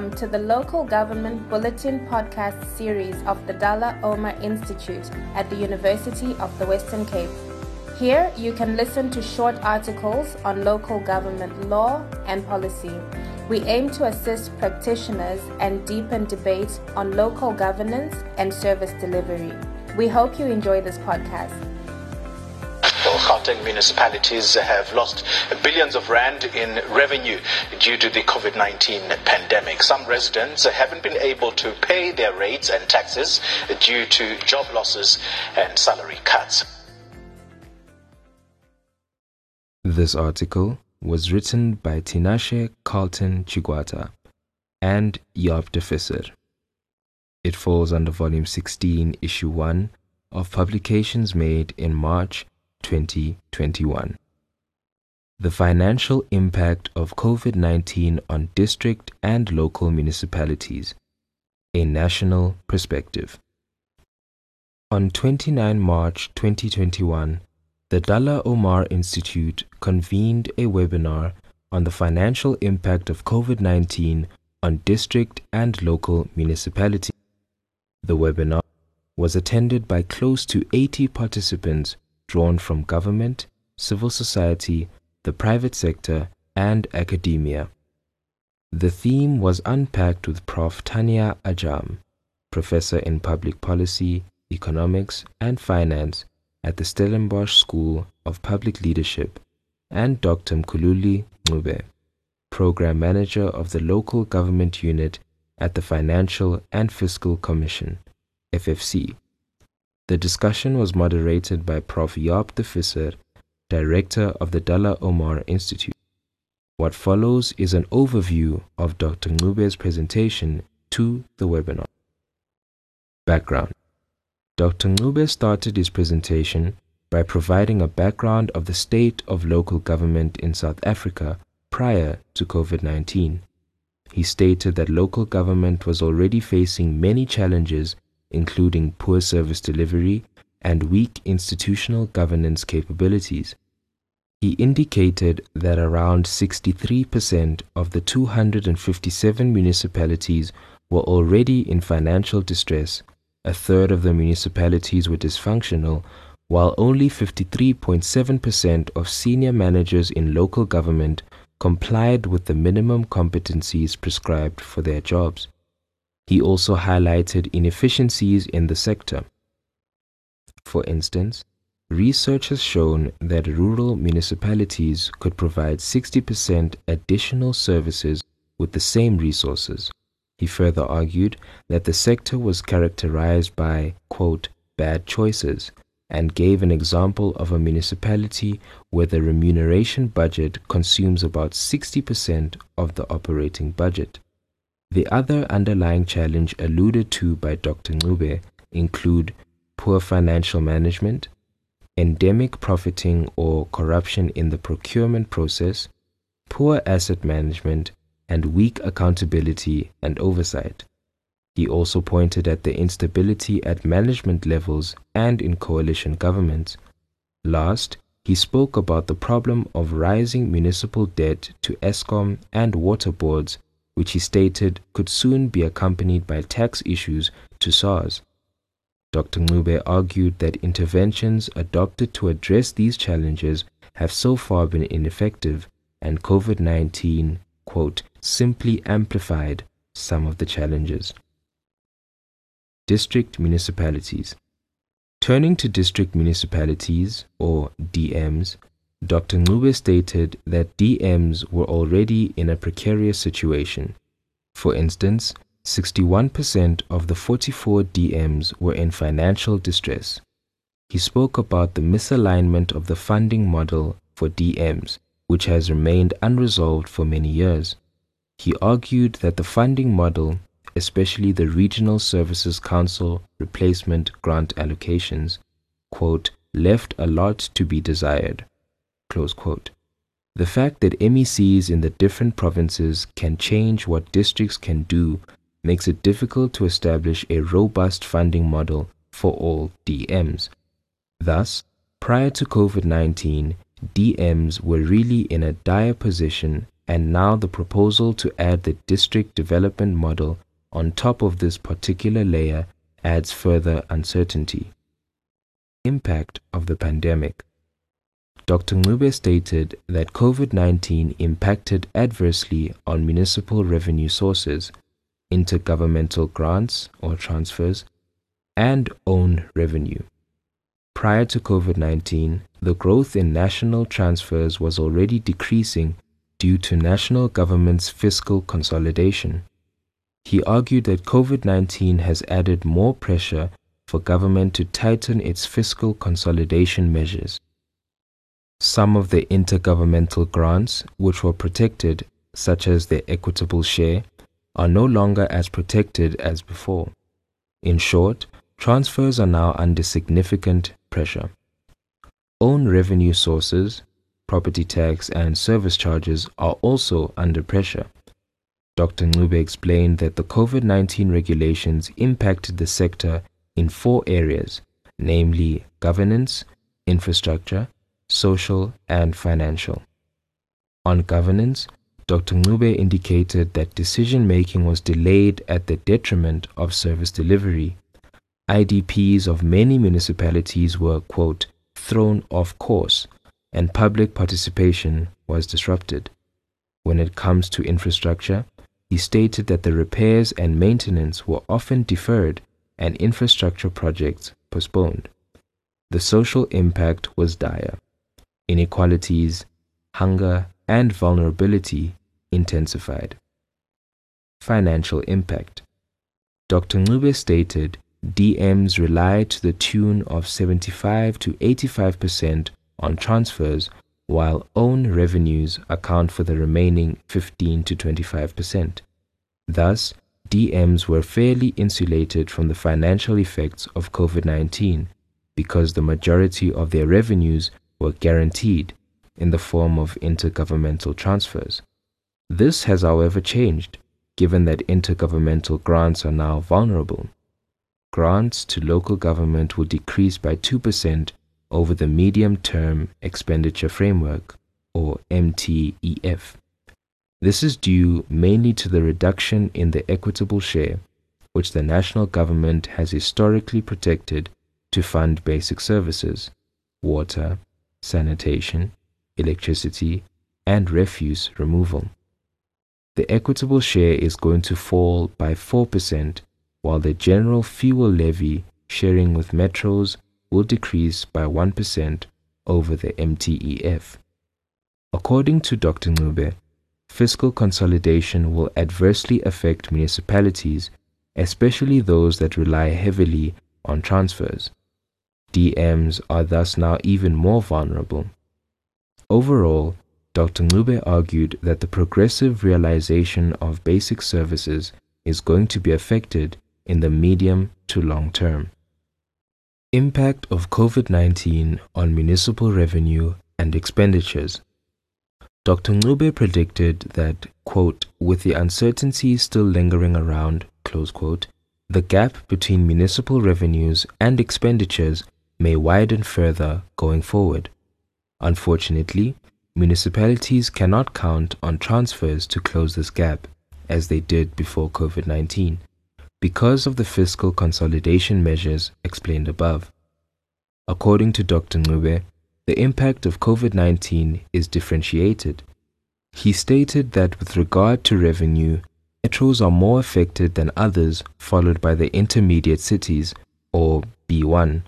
Welcome to the Local Government Bulletin podcast series of the Dullah Omar Institute at the University of the Western Cape. Here you can listen to short articles on local government law and policy. We aim to assist practitioners and deepen debate on local governance and service delivery. We hope you enjoy this podcast. Gauteng municipalities have lost billions of rand in revenue due to the COVID-19 pandemic. Some residents haven't been able to pay their rates and taxes due to job losses and salary cuts. This article was written by Tinashe Carlton Chigwata and Job de It falls under Volume 16, Issue 1 of publications made in March 2021. The financial impact of COVID 19 on district and local municipalities, a national perspective. On 29 March 2021, the Dullah Omar Institute convened a webinar on the financial impact of COVID 19 on district and local municipalities. The webinar was attended by close to 80 participants drawn from government, civil society, the private sector, and academia. The theme was unpacked with Prof. Tania Ajam, professor in public policy, economics, and finance at the Stellenbosch School of Public Leadership, and Dr. Mkhululi Ncube, program manager of the local government unit at the Financial and Fiscal Commission, FFC. The discussion was moderated by Prof. Job de Visser, Director of the Dullah Omar Institute. What follows is an overview of Dr. Ncube's presentation to the webinar. Background Dr. Ncube started his presentation by providing a background of the state of local government in South Africa prior to COVID 19. He stated that local government was already facing many challenges including poor service delivery and weak institutional governance capabilities. He indicated that around 63% of the 257 municipalities were already in financial distress, a third of the municipalities were dysfunctional, while only 53.7% of senior managers in local government complied with the minimum competencies prescribed for their jobs. He also highlighted inefficiencies in the sector. For instance, research has shown that rural municipalities could provide 60% additional services with the same resources. He further argued that the sector was characterized by, quote, bad choices, and gave an example of a municipality where the remuneration budget consumes about 60% of the operating budget. The other underlying challenge alluded to by Dr. Ncube include poor financial management, endemic profiting or corruption in the procurement process, poor asset management, and weak accountability and oversight. He also pointed at the instability at management levels and in coalition governments. Last, he spoke about the problem of rising municipal debt to Eskom and water boards which he stated could soon be accompanied by tax issues to SARS. Dr. Ncube argued that interventions adopted to address these challenges have so far been ineffective and COVID 19, quote, simply amplified some of the challenges. District municipalities. Turning to district municipalities, or DMs, Dr. Ncube stated that DMs were already in a precarious situation. For instance, 61% of the 44 DMs were in financial distress. He spoke about the misalignment of the funding model for DMs, which has remained unresolved for many years. He argued that the funding model, especially the Regional Services Council replacement grant allocations, quote, left a lot to be desired. The fact that MECs in the different provinces can change what districts can do makes it difficult to establish a robust funding model for all DMs. Thus, prior to COVID 19, DMs were really in a dire position and now the proposal to add the district development model on top of this particular layer adds further uncertainty. Impact of the pandemic. Dr. Ncube stated that COVID 19 impacted adversely on municipal revenue sources, intergovernmental grants or transfers, and own revenue. Prior to COVID 19, the growth in national transfers was already decreasing due to national government's fiscal consolidation. He argued that COVID 19 has added more pressure for government to tighten its fiscal consolidation measures. Some of the intergovernmental grants, which were protected, such as the equitable share, are no longer as protected as before. In short, transfers are now under significant pressure. Own revenue sources, property tax, and service charges are also under pressure. Dr. Ncube explained that the COVID 19 regulations impacted the sector in four areas, namely governance, infrastructure, social, and financial. On governance, Dr. Ncube indicated that decision making was delayed at the detriment of service delivery. IDPs of many municipalities were, quote, thrown off course, and public participation was disrupted. When it comes to infrastructure, he stated that the repairs and maintenance were often deferred and infrastructure projects postponed. The social impact was dire. Inequalities, hunger, and vulnerability intensified. Financial impact. Dr. Ncube stated DMs rely to the tune of 75 to 85% on transfers, while own revenues account for the remaining 15 to 25%. Thus, DMs were fairly insulated from the financial effects of COVID 19 because the majority of their revenues were guaranteed in the form of intergovernmental transfers. This has, however, changed given that intergovernmental grants are now vulnerable. Grants to local government will decrease by 2% over the Medium Term Expenditure Framework, or MTEF. This is due mainly to the reduction in the equitable share, which the national government has historically protected to fund basic services, water, sanitation, electricity, and refuse removal. The equitable share is going to fall by 4%, while the general fuel levy sharing with metros will decrease by 1% over the MTEF. According to Dr. Ncube, fiscal consolidation will adversely affect municipalities, especially those that rely heavily on transfers. DMs are thus now even more vulnerable. Overall, Dr. Ncube argued that the progressive realization of basic services is going to be affected in the medium to long term. Impact of COVID 19 on municipal revenue and expenditures. Dr. Ncube predicted that, quote, with the uncertainty still lingering around, close quote, the gap between municipal revenues and expenditures may widen further going forward. Unfortunately, municipalities cannot count on transfers to close this gap, as they did before COVID 19 because of the fiscal consolidation measures explained above. According to Dr. Ncube, the impact of COVID 19 is differentiated. He stated that with regard to revenue, metros are more affected than others, followed by the intermediate cities, or B1.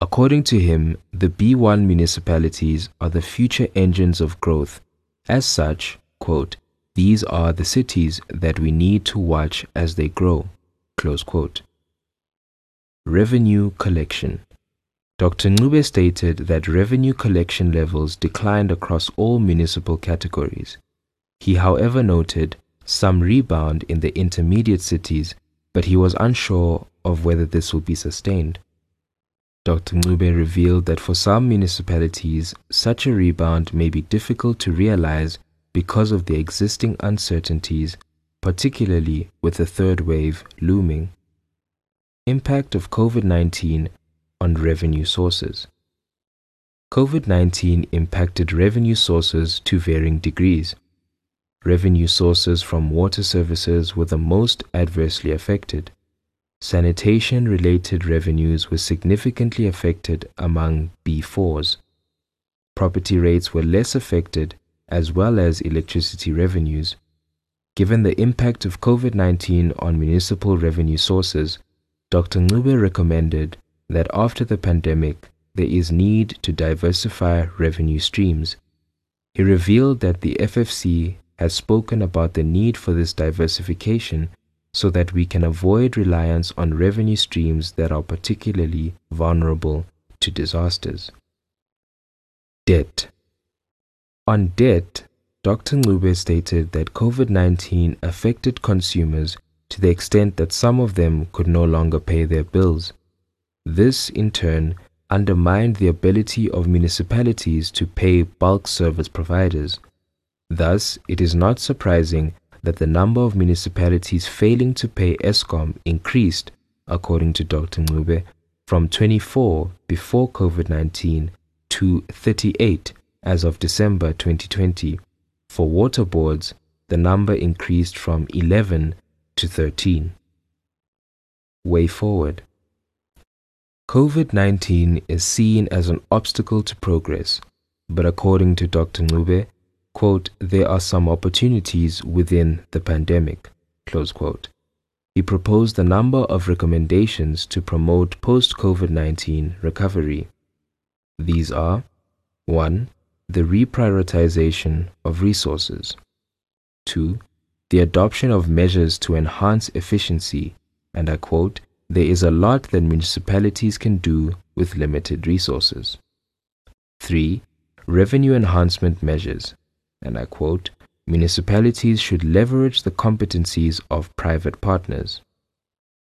According to him, the B1 municipalities are the future engines of growth. As such, quote, these are the cities that we need to watch as they grow. Close quote. Revenue collection. Dr. Ncube stated that revenue collection levels declined across all municipal categories. He, however, noted some rebound in the intermediate cities, but he was unsure of whether this will be sustained. Dr. Ncube revealed that for some municipalities, such a rebound may be difficult to realize because of the existing uncertainties particularly with the third wave looming. Impact of COVID 19 on revenue sources. COVID 19 impacted revenue sources to varying degrees. revenue sources from water services were the most adversely affected. Sanitation related revenues were significantly affected among B4s. Property rates were less affected, as well as electricity revenues. Given the impact of COVID 19 on municipal revenue sources, Dr. Ncube recommended that after the pandemic, there is need to diversify revenue streams. He revealed that the FFC has spoken about the need for this diversification so that we can avoid reliance on revenue streams that are particularly vulnerable to disasters. Debt. On debt, Dr. Ncube stated that COVID 19 affected consumers to the extent that some of them could no longer pay their bills. This, in turn, undermined the ability of municipalities to pay bulk service providers. Thus, it is not surprising that the number of municipalities failing to pay Eskom increased, according to Dr. Ncube, from 24 before COVID 19 to 38 as of December 2020. For water boards, the number increased from 11 to 13. Way forward. COVID 19 is seen as an obstacle to progress, but according to Dr. Ncube, quote, there are some opportunities within the pandemic, close quote. He proposed a number of recommendations to promote post COVID 19 recovery. These are 1. The reprioritization of resources. 2. The adoption of measures to enhance efficiency, and I quote, there is a lot that municipalities can do with limited resources. 3. Revenue enhancement measures, and I quote, municipalities should leverage the competencies of private partners.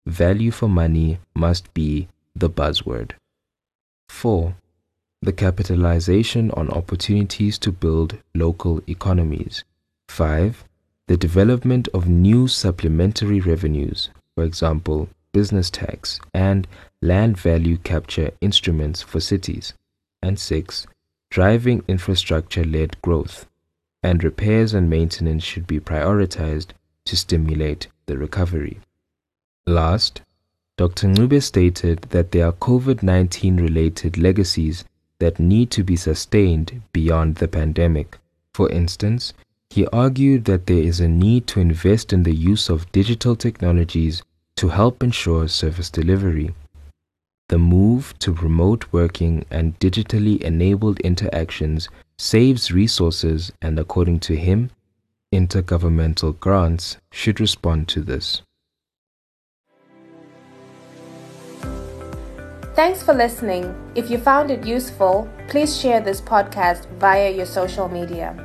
Value for money must be the buzzword. 4. The capitalization on opportunities to build local economies. 5. The development of new supplementary revenues, for example, business tax and land value capture instruments for cities. And 6. Driving infrastructure led growth and repairs and maintenance should be prioritized to stimulate the recovery. Last, Dr. Ncube stated that there are COVID 19 related legacies that need to be sustained beyond the pandemic. For instance, he argued that there is a need to invest in the use of digital technologies to help ensure service delivery. The move to remote working and digitally enabled interactions saves resources, and according to him, intergovernmental grants should respond to this. Thanks for listening. If you found it useful, please share this podcast via your social media.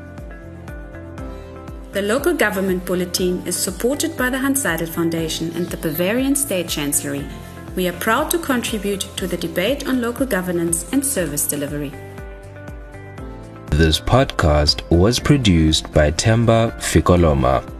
The local government bulletin is supported by the Hanns Seidel Foundation and the Bavarian State Chancellery. We are proud to contribute to the debate on local governance and service delivery. This podcast was produced by Temba Fikoloma.